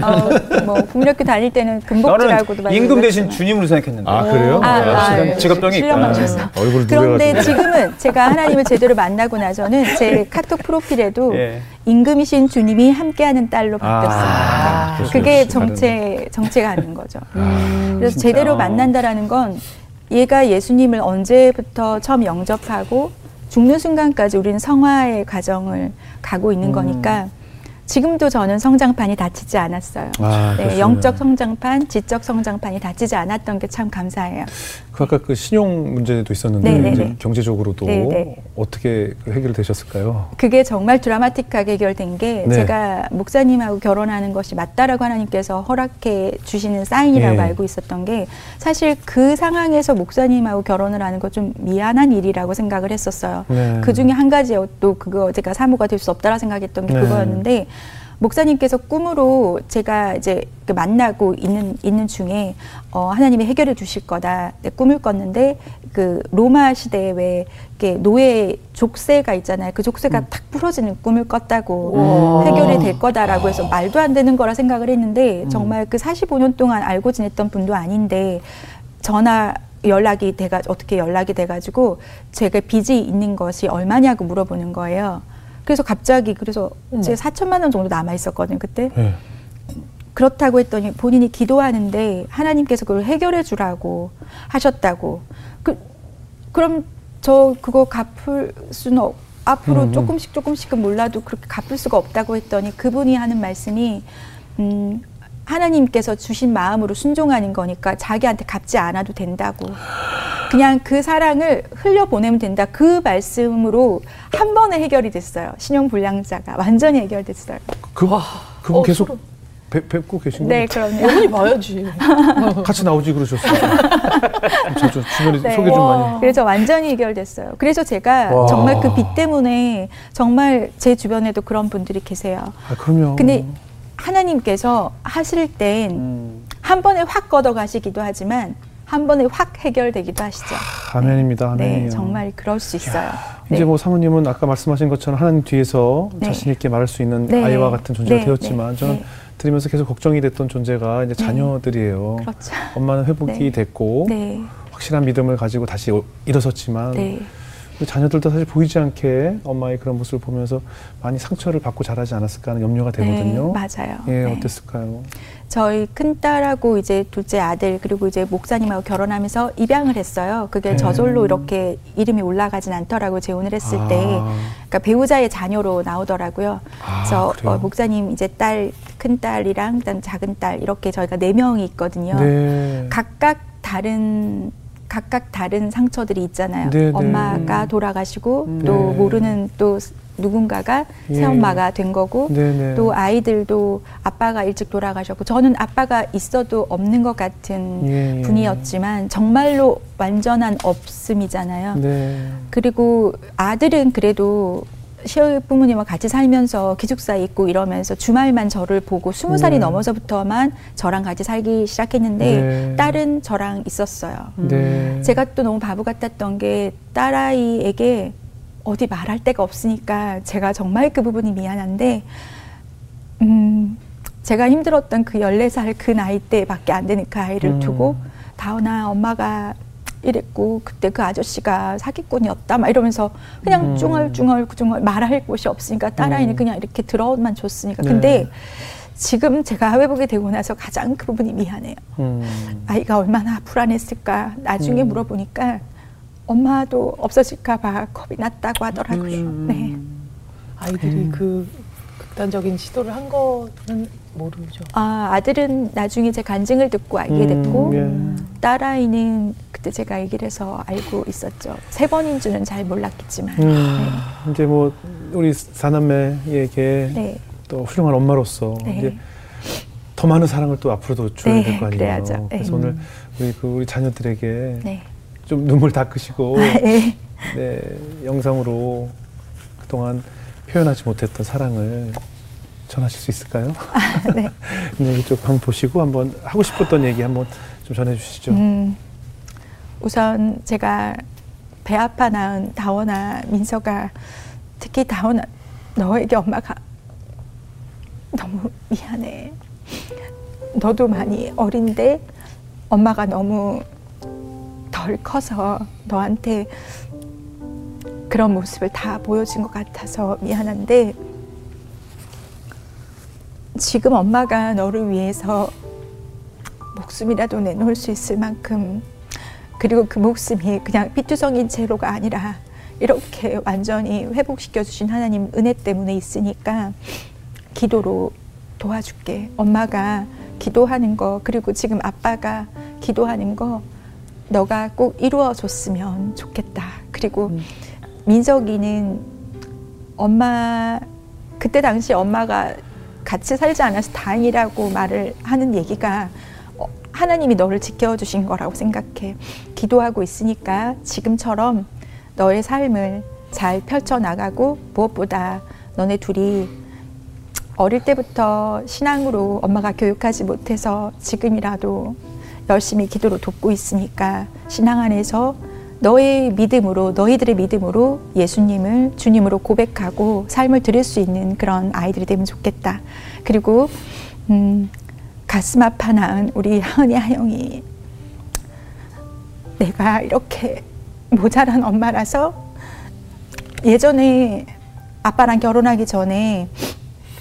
어, 뭐 국민학교 다닐 때는 금복주라고도 나는 임금 대신. 주님으로 생각했는데. 아 그래요? 아, 아, 예. 직업병이 있구나. 아, 얼굴을 그런데. 지금은 제가 하나님을 제대로 만나고 나서는 제 카톡 프로필에도 예. 임금이신 주님이 함께하는 딸로 바뀌었어요. 아, 네. 그렇죠. 그게 다른- 정체 정체가 아닌 거죠. 아, 그래서 진짜. 제대로 만난다라는 건 얘가 예수님을 언제부터 처음 영접하고 죽는 순간까지 우리는 성화의 과정을 가고 있는 음. 거니까 지금도 저는 성장판이 닫히지 않았어요. 아, 네. 영적 성장판, 지적 성장판이 닫히지 않았던 게 참 감사해요. 그 아까 그 신용 문제도 있었는데 네, 네, 네. 경제적으로도 네, 네. 어떻게 그 해결되셨을까요? 그게 정말 드라마틱하게 해결된 게 네. 제가 목사님하고 결혼하는 것이 맞다라고 하나님께서 허락해 주시는 사인이라고 예. 알고 있었던 게 사실 그 상황에서 목사님하고 결혼을 하는 거좀 미안한 일이라고 생각을 했었어요. 네. 그 중에 한 가지도 그거 제가 사모가 될 수 없다라 생각했던 게 네. 그거였는데 목사님께서 꿈으로 제가 이제 그 만나고 있는 있는 중에 어, 하나님이 해결해 주실 거다. 내 꿈을 꿨는데 그 로마 시대에 왜 이렇게 노예 족쇄가 있잖아요. 그 족쇄가 탁 부러지는 꿈을 꿨다고 와. 해결이 될 거다라고 해서 말도 안 되는 거라 생각을 했는데 정말 그 45년 동안 알고 지냈던 분도 아닌데 전화 연락이 돼가 어떻게 연락이 돼가지고 제가 빚이 있는 것이 얼마냐고 물어보는 거예요. 그래서 갑자기 그래서 어머. 제 4천만 원 정도 남아 있었거든요 그때. 네. 그렇다고 했더니 본인이 기도하는데 하나님께서 그걸 해결해 주라고 하셨다고. 그 그럼 저 그거 갚을 수는 없, 앞으로 음, 음. 조금씩 조금씩은 몰라도 그렇게 갚을 수가 없다고 했더니 그분이 하는 말씀이 음 하나님께서 주신 마음으로 순종하는 거니까 자기한테 갚지 않아도 된다고. 그냥 그 사랑을 흘려보내면 된다. 그 말씀으로 한 번에 해결이 됐어요. 신용불량자가 완전히 해결됐어요. 그, 그분 어, 계속 소름. 뵙, 뵙고 계신 네, 거예요? 그럼요. 어머니 봐야지. 같이 나오지 그러셨어요. 저 저 주변에 네. 소개 좀 와. 많이. 그래서 완전히 해결됐어요. 그래서 제가 와. 정말 그 빚 때문에 정말 제 주변에도 그런 분들이 계세요. 아 그럼요. 근데 하나님께서 하실 땐 음. 한 번에 확 걷어 가시기도 하지만 한 번에 확 해결되기도 하시죠. 아멘입니다. 네, 아멘이요. 정말 그럴 수 있어요. 이제 네. 뭐 사모님은 아까 말씀하신 것처럼 하나님 뒤에서 네. 자신 있게 말할 수 있는 네. 아이와 같은 존재가 네, 되었지만 네, 저는 네. 들으면서 계속 걱정이 됐던 존재가 이제 자녀들이에요. 그렇죠. 엄마는 회복이 네. 됐고 네, 확실한 믿음을 가지고 다시 오- 일어섰지만 네. 그 자녀들도 사실 보이지 않게 엄마의 그런 모습을 보면서 많이 상처를 받고 자라지 않았을까 하는 염려가 되거든요. 네, 맞아요. 예, 네. 어땠을까요? 저희 큰 딸하고 이제 둘째 아들 그리고 이제 목사님하고 결혼하면서 입양을 했어요. 그게 네. 저절로 이렇게 이름이 올라가진 않더라고요. 재혼을 했을 아. 때, 그러니까 배우자의 자녀로 나오더라고요. 아, 그래서? 어, 목사님 이제 딸 큰 딸이랑 그다음 작은 딸 이렇게 저희가 네 명이 있거든요. 네. 각각 다른 각각 다른 상처들이 있잖아요. 네, 네. 엄마가 돌아가시고 음. 또 네. 모르는 또 누군가가 예. 새엄마가 된 거고 네네. 또 아이들도 아빠가 일찍 돌아가셨고 저는 아빠가 있어도 없는 것 같은 예, 예. 분이었지만 정말로 완전한 없음이잖아요. 네. 그리고 아들은 그래도 시어머니 부모님과 같이 살면서 기숙사에 있고 이러면서 주말만 저를 보고 스무 살이 네. 넘어서부터만 저랑 같이 살기 시작했는데 네. 딸은 저랑 있었어요. 네. 제가 또 너무 바보 같았던 게 딸아이에게 어디 말할 데가 없으니까 제가 정말 그 부분이 미안한데 음 제가 힘들었던 그 14살 그 나이 때밖에 안 되는 그 아이를 음. 두고 다은아 엄마가 이랬고 그때 그 아저씨가 사기꾼이었다 막 이러면서 그냥 음. 쭝얼쭝얼 쭝얼 말할 곳이 없으니까 딸아이는 음. 그냥 이렇게 들어만 줬으니까 네. 근데 지금 제가 회복이 되고 나서 가장 그 부분이 미안해요. 음. 아이가 얼마나 불안했을까 나중에 음. 물어보니까 엄마도 없어질까 봐 겁이 났다고 하더라고요. 음. 네. 아이들이 음. 그 극단적인 시도를 한 거는 모르죠. 아 아들은 나중에 제 간증을 듣고 알게 음, 됐고 예. 딸아이는 그때 제가 얘기를 해서 알고 있었죠. 세 번인 줄은 잘 몰랐겠지만. 음, 이제 뭐 우리 사남매에게 네. 또 훌륭한 엄마로서 네. 이제 더 많은 사랑을 또 앞으로도 줘야 네, 될거 아니에요. 그래야죠. 네. 그래서 오늘 우리 그 우리 자녀들에게 네. 좀 눈물 닦으시고 네. 네, 영상으로 그동안 표현하지 못했던 사랑을 전하실 수 있을까요? 네. 네, 이쪽 한번 보시고 한번 하고 싶었던 얘기 한번 좀 전해 주시죠. 음, 우선 제가 배 아파 낳은 다원아 민서가 특히 다원아 너에게 엄마가 너무 미안해. 너도 많이 어린데 엄마가 너무 덜 커서 너한테 그런 모습을 다 보여준 것 같아서 미안한데 지금 엄마가 너를 위해서 목숨이라도 내놓을 수 있을 만큼 그리고 그 목숨이 그냥 피투성인 채로가 아니라 이렇게 완전히 회복시켜 주신 하나님 은혜 때문에 있으니까 기도로 도와줄게. 엄마가 기도하는 거 그리고 지금 아빠가 기도하는 거 너가 꼭 이루어 줬으면 좋겠다. 그리고 민석이는 엄마 그때 당시 엄마가 같이 살지 않아서 다행이라고 말을 하는 얘기가 어, 하나님이 너를 지켜주신 거라고 생각해. 기도하고 있으니까 지금처럼 너의 삶을 잘 펼쳐나가고 무엇보다 너네 둘이 어릴 때부터 신앙으로 엄마가 교육하지 못해서 지금이라도 열심히 기도로 돕고 있으니까 신앙 안에서 너의 믿음으로 너희들의 믿음으로 예수님을 주님으로 고백하고 삶을 드릴 수 있는 그런 아이들이 되면 좋겠다. 그리고 음, 가슴 아파 낳은 우리 하은이 하영이 내가 이렇게 모자란 엄마라서 예전에 아빠랑 결혼하기 전에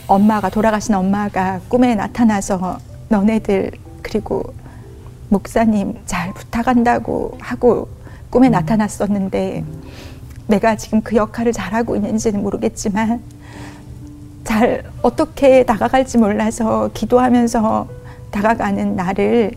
엄마가 돌아가신 엄마가 꿈에 나타나서 너네들 그리고 목사님 잘 부탁한다고 하고 꿈에 나타났었는데 내가 지금 그 역할을 잘하고 있는지는 모르겠지만 잘 어떻게 나가갈지 몰라서 기도하면서 다가가는 나를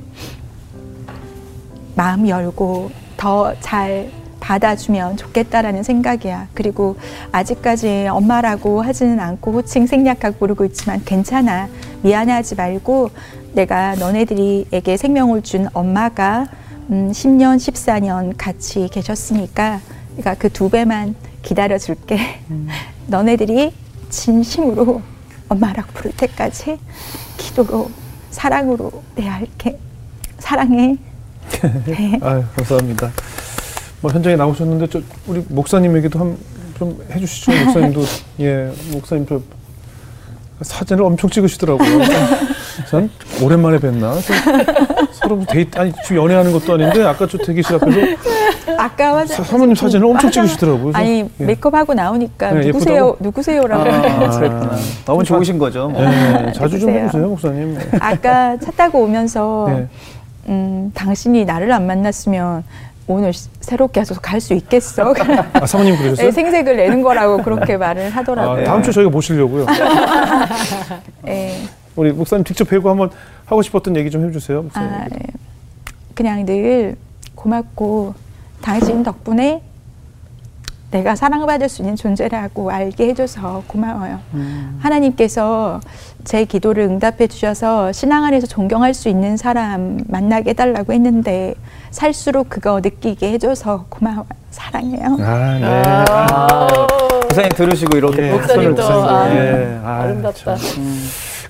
마음 열고 더 잘 받아주면 좋겠다라는 생각이야. 그리고 아직까지 엄마라고 하지는 않고 호칭 생략하고 부르고 있지만 괜찮아. 미안해하지 말고 내가 너네들이에게 생명을 준 엄마가 음, 10년, 14년 같이 계셨으니까 내가 그두 배만 기다려 줄게. 너네들이 진심으로 엄마라고 부를 때까지 기도로 사랑으로 대할게. 사랑해. 네. 아유, 감사합니다. 뭐 현장에 나오셨는데 저 우리 목사님에게도 한 좀 해주시죠. 목사님도 예 목사님 저 사진을 엄청 찍으시더라고요. 전 오랜만에 뵀나? 저 서로 데이트 아니 지금 연애하는 것도 아닌데 아까 저 대기실 앞에서 아까 화장 사- 사모님 사진을 엄청 찍으시더라고요. 아니 예. 메이크업 하고 나오니까 네, 누구세요? 예쁘다고? 누구세요라고. 아, 아. 그랬구나. 너무 좋으신 거죠. 뭐. 예, 자주 좀? 해보세요, 목사님. 네. 아까 차 타고 오면서 예. 음, 당신이 나를 안 만났으면 오늘 시- 새롭게 해서 갈 수 있겠어. 아 사모님 그러셨어요? 네, 생색을 내는 거라고 그렇게 말을 아, 하더라고요. 다음 주에 저희가 모시려고요. 예. 우리 목사님 직접 뵈고 한번 하고 싶었던 얘기 좀 해주세요, 목사님. 아, 예. 그냥 늘 고맙고 당신 덕분에 내가 사랑받을 수 있는 존재라고 알게 해줘서 고마워요. 음. 하나님께서 제 기도를 응답해 주셔서 신앙 안에서 존경할 수 있는 사람 만나게 해달라고 했는데 살수록 그거 느끼게 해줘서 고마워요. 사랑해요. 아, 네. 아, 목사님 들으시고 이렇게 예, 목사님도 아. 예, 아, 아름답다. 참.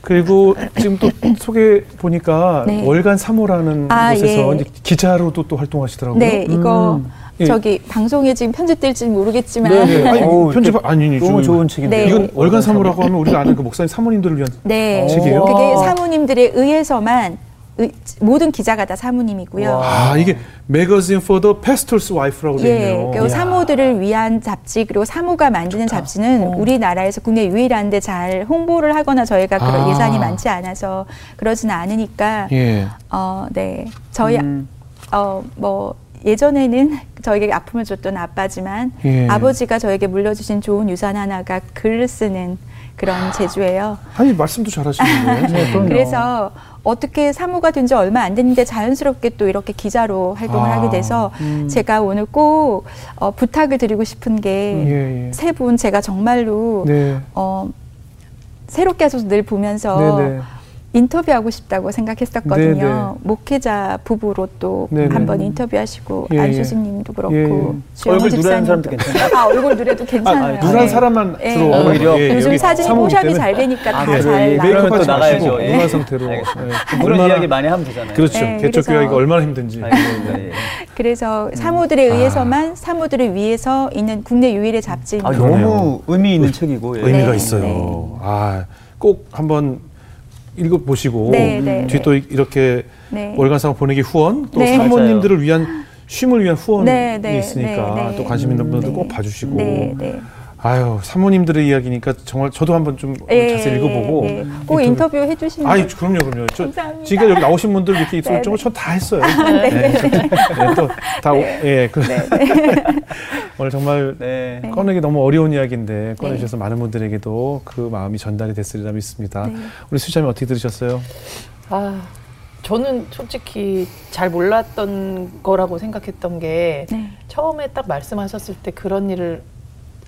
그리고 지금 또 소개 보니까 네. 월간 3호라는 아, 곳에서 예. 기자로도 또 활동하시더라고요. 네, 이거 예. 저기 방송에 지금 편집될지 모르겠지만 네, 네. 아니, 어우, 편집 이렇게 아니, 아니 너무 저- 좋은 책인데. 네. 이건 월간 3호라고 하면 우리가 아는 그 목사님 사모님들을 위한 네, 책이에요? 그게 와. 사모님들에 의해서만 의- 모든 기자가 다 사모님이고요. 와. 아, 이게 매거진 for the pastor's wife라고 되어 예, 있네요. 그리고 사모들을 위한 잡지 그리고 사모가 만드는 잡지는 어. 우리나라에서 국내 유일한데 잘 홍보를 하거나 저희가 그런 아. 예산이 많지 않아서 그러지는 않으니까 예. 어, 네, 저희 음. 어, 뭐 예전에는 저에게 아픔을 줬던 아빠지만 예. 아버지가 저에게 물려주신 좋은 유산 하나가 글을 쓰는 그런 재주예요. 아니 말씀도 잘하시는데. 네. 그래서 어떻게 사모가 된 지 얼마 안 됐는데 자연스럽게 또 이렇게 기자로 활동을 아, 하게 돼서 음. 제가 오늘 꼭 어, 부탁을 드리고 싶은 게 예, 세 예. 분 제가 정말로 네. 어, 새롭게 하셔서 늘 보면서 네, 네. 인터뷰하고 싶다고 생각했었거든요. 네, 네. 목회자 부부로 또 네, 네. 한번 인터뷰하시고 예, 예. 안수진님도 그렇고 예, 예. 주영호 얼굴 집사님도. 사람도 괜찮아요? 아 얼굴 누래도 괜찮아요. 누런 네. 사람만 예. 주로 어, 오히려 예, 요즘 사모이기 포샵이. 잘 되니까 아, 다 그래요? 잘 예, 나와요. 메이크업 또 나가야죠. 예. 무한 상태로. 알겠습니다. 예. 그런 얼마나- 이야기 많이 하면 되잖아요. 그렇죠. 네, 개척 교육이 얼마나 힘든지. 예. 그래서 사모들에 아. 의해서만 사모들을 위해서 있는 국내 유일의 잡지입니다. 아, 너무 의미 있는 책이고. 예. 의미가 네, 있어요. 네. 아, 꼭 한번 읽어보시고 네, 네, 네. 또 이렇게 네. 월간상 보내기 후원 또 네. 사모님들을 위한 쉼을 위한 후원이 네, 네, 있으니까. 또 관심 있는 분들 네. 꼭 봐주시고. 아유 사모님들의 이야기니까 정말 저도 한번 좀 예, 자세히 읽어보고 예, 예. 꼭 인터뷰 해주시면 아이 그럼요 그럼요 저 감사합니다. 지금까지 여기 나오신 분들 이렇게 입술 네, 정도 네. 전다 했어요 네, 또다 예 그, 오늘 정말 네. 꺼내기 너무 어려운 이야기인데 꺼내주셔서 많은 분들에게도 그 마음이 전달이 됐으리라 믿습니다. 네. 우리 수자님 어떻게 들으셨어요? 아, 저는 솔직히 잘 몰랐던 거라고 생각했던 게 네. 처음에 딱 말씀하셨을 때 그런 일을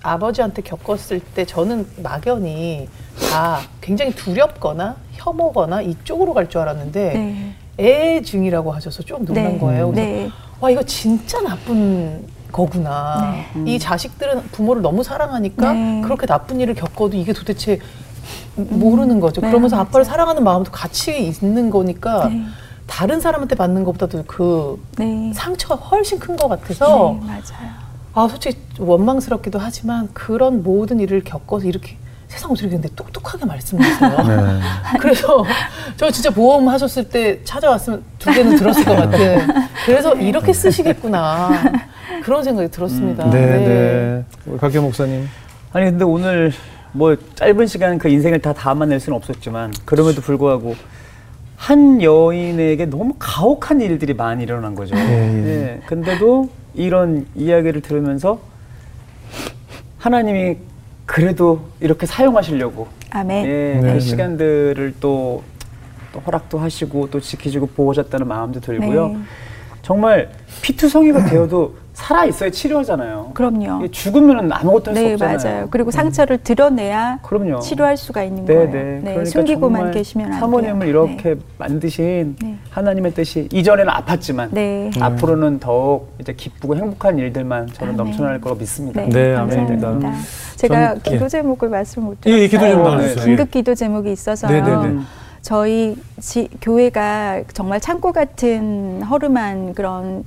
아버지한테 겪었을 때 저는 막연히 다 굉장히 두렵거나 혐오거나 이쪽으로 갈 줄 알았는데 네. 애증이라고 하셔서 좀 놀란 네. 거예요. 그래서 네. 와 이거 진짜 나쁜 거구나. 이 자식들은 부모를 너무 사랑하니까 네. 그렇게 나쁜 일을 겪어도 이게 도대체 모르는 거죠. 네, 그러면서 아빠를. 사랑하는 마음도 같이 있는 거니까 네. 다른 사람한테 받는 것보다도 그 네. 상처가 훨씬 큰 것 같아서 네, 맞아요. 아 솔직히 원망스럽기도 하지만 그런 모든 일을 겪어서 이렇게 세상 어떻게 근데 똑똑하게 말씀하세요. 네. 그래서 저 진짜 보험 하셨을 때 찾아왔으면 두 개는 들었을 것 같은. 그래서 이렇게 쓰시겠구나 그런 생각이 들었습니다. 네, 네. 우리 박경 목사님. 아니 근데 오늘 뭐 짧은 시간 그 인생을 다 담아낼 수는 없었지만 그럼에도 불구하고 한 여인에게 너무 가혹한 일들이 많이 일어난 거죠. 예, 예. 네, 근데도 이런 이야기를 들으면서 하나님이 그래도 이렇게 사용하시려고 아멘. 예, 네, 네. 그 시간들을 또 또 허락도 하시고 또 지켜주고 보호하셨다는 마음도 들고요. 네. 정말 피투성이가 되어도 살아 있어야 치료하잖아요. 그럼요. 죽으면 아무것도 할수 네, 없잖아요. 맞아요. 그리고 상처를 드러내야 그럼요. 치료할 수가 있는 네, 거예요. 네. 네, 그러니까 숨기고만 정말 계시면 안 돼요. 사모님을 이렇게 만드신 네. 하나님의 뜻이 이전에는 아팠지만 네. 네. 앞으로는 더욱 이제 기쁘고 행복한 일들만 저는 아멘. 넘쳐날 거라고 믿습니다. 네, 네, 감사합니다. 아멘입니다. 제가 전- 기도 예. 제목을 말씀 못 예, 드렸어요. 예, 기도 좀 어. 네. 긴급 기도 제목이 있어서요. 네, 네, 네. 저희 지, 교회가 정말 창고 같은 허름한 그런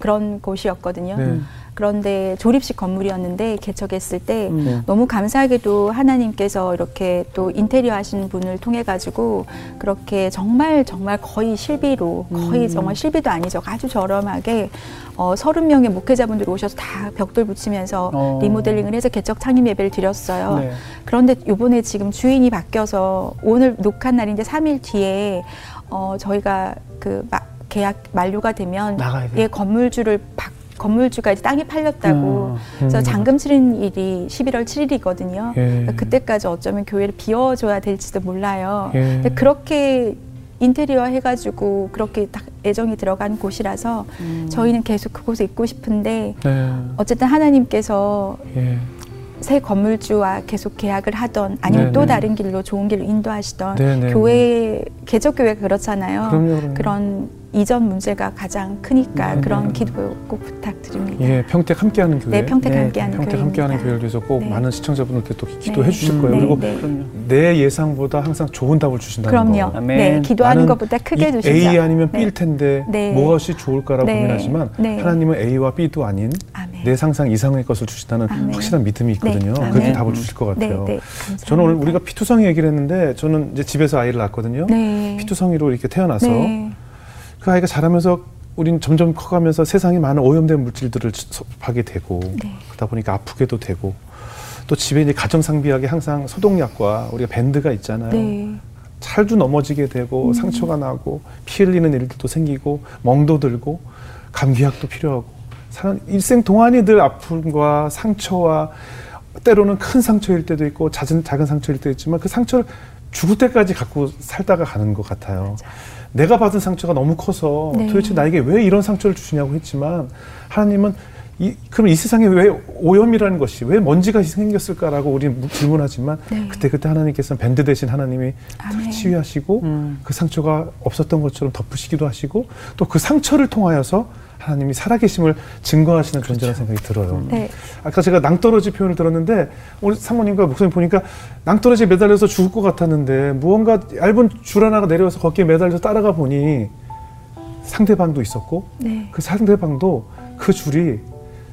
그런 곳이었거든요. 네. 그런데 조립식 건물이었는데 개척했을 때 음. 너무 감사하게도 하나님께서 이렇게 또 인테리어 하신 분을 통해 가지고 그렇게 정말 정말 거의 실비로 거의 음. 정말 실비도 아니죠 아주 저렴하게 어, 30명의 목회자분들이 오셔서 다 벽돌 붙이면서 어. 리모델링을 해서 개척 창립 예배를 드렸어요. 네. 그런데 요번에 지금 주인이 바뀌어서 오늘 녹화 날인데 3일 뒤에 어 저희가 그 마- 계약 만료가 되면. 예 건물주를 바, 건물주가 이제 땅이 팔렸다고 음. 그래서 음. 잔금 치른 일이 11월 7일이거든요. 예. 그때까지 어쩌면 교회를 비워줘야 될지도 몰라요. 예. 근데 그렇게 인테리어 해가지고 그렇게 딱 애정이 들어간 곳이라서 음. 저희는 계속 그곳에 있고 싶은데 네. 어쨌든 하나님께서 예. 새 건물주와 계속 계약을 하던 아니면 네, 또 네. 다른 길로 좋은 길로 인도하시던 네, 네, 교회 개척 교회가 그렇잖아요. 그럼요, 그럼요. 런 이전 문제가 가장 크니까 네, 그런 네. 기도 꼭 부탁드립니다. 예, 평택 함께하는 교회. 네, 평택 네, 함께하는 평택 교회입니다. 함께하는 교회를 위해서 꼭 네. 많은 시청자분들께 또 기도해 네. 주실 음, 거예요. 네, 그리고 네. 그럼요. 내 예상보다 항상 좋은 답을 주신다는 그럼요. 거. 아멘. 네, 기도하는 것보다 크게 이 주시죠. A 아니면 네. B일 텐데 네. 무엇이 좋을까라고 네. 고민하지만 네. 하나님은 A와 B도 아닌 아멘. 내 상상 이상의 것을 주신다는 아멘. 확실한 믿음이 있거든요. 네. 그렇게 아멘. 답을 주실 것 네, 같아요. 네. 저는 오늘 우리가 피투성이 얘기를 했는데 저는 이제 집에서 아이를 낳았거든요. 네. 피투성이로 이렇게 태어나서 네. 그 아이가 자라면서 우린 점점 커가면서 세상에 많은 오염된 물질들을 접하게 되고 네. 그러다 보니까 아프게도 되고 또 집에 이제 가정 상비하게 항상 소독약과 우리가 밴드가 있잖아요. 네. 찰도 넘어지게 되고 상처가 나고 피 흘리는 일들도 생기고 멍도 들고 감기약도 필요하고 사람 일생 동안이 늘 아픔과 상처와 때로는 큰 상처일 때도 있고 작은 작은 상처일 때도 있지만 그 상처를 죽을 때까지 갖고 살다가 가는 것 같아요. 내가 받은 상처가 너무 커서 네. 도대체 나에게 왜 이런 상처를 주시냐고 했지만 하나님은 이, 그럼 이 세상에 왜 오염이라는 것이 왜 먼지가 생겼을까라고 우리는 질문하지만 네. 그때 그때 하나님께서는 밴드 대신 하나님이 아멘. 치유하시고 음. 그 상처가 없었던 것처럼 덮으시기도 하시고 또 그 상처를 통하여서 하나님이 살아계심을 증거하시는 존재라는 생각이 들어요. 네. 아까 제가 낭떠러지 표현을 들었는데 오늘 사모님과 목사님 보니까 낭떠러지에 매달려서 죽을 것 같았는데 무언가 얇은 줄 하나가 내려와서 거기에 매달려서 따라가 보니 상대방도 있었고 네. 그 상대방도 그 줄이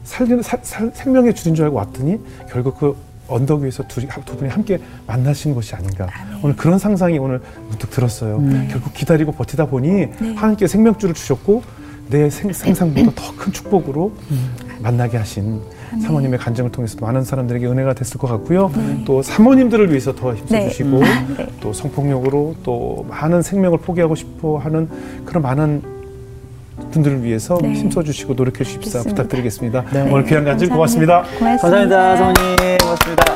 살리는 살- 살- 생명의 줄인 줄 알고 왔더니 결국 그 언덕 위에서 둘이 두 분이 함께 만나신 것이 아닌가 아멘. 오늘 그런 상상이 오늘 문득 들었어요. 음. 결국 기다리고 버티다 보니 네. 하나님께 생명줄을 주셨고 내 생, 상상보다 더 큰 축복으로 만나게 하신 사모님의 간증을 통해서 많은 사람들에게 은혜가 됐을 것 같고요. 또 사모님들을 위해서 더 힘써주시고 네. 네. 또 성폭력으로 또 많은 생명을 포기하고 싶어 하는 그런 많은 분들을 위해서 네. 힘써주시고 노력해 주십사. 부탁드리겠습니다. 네. 오늘 귀한 간증. 고맙습니다. 고맙습니다. 감사합니다, 사모님. 고맙습니다.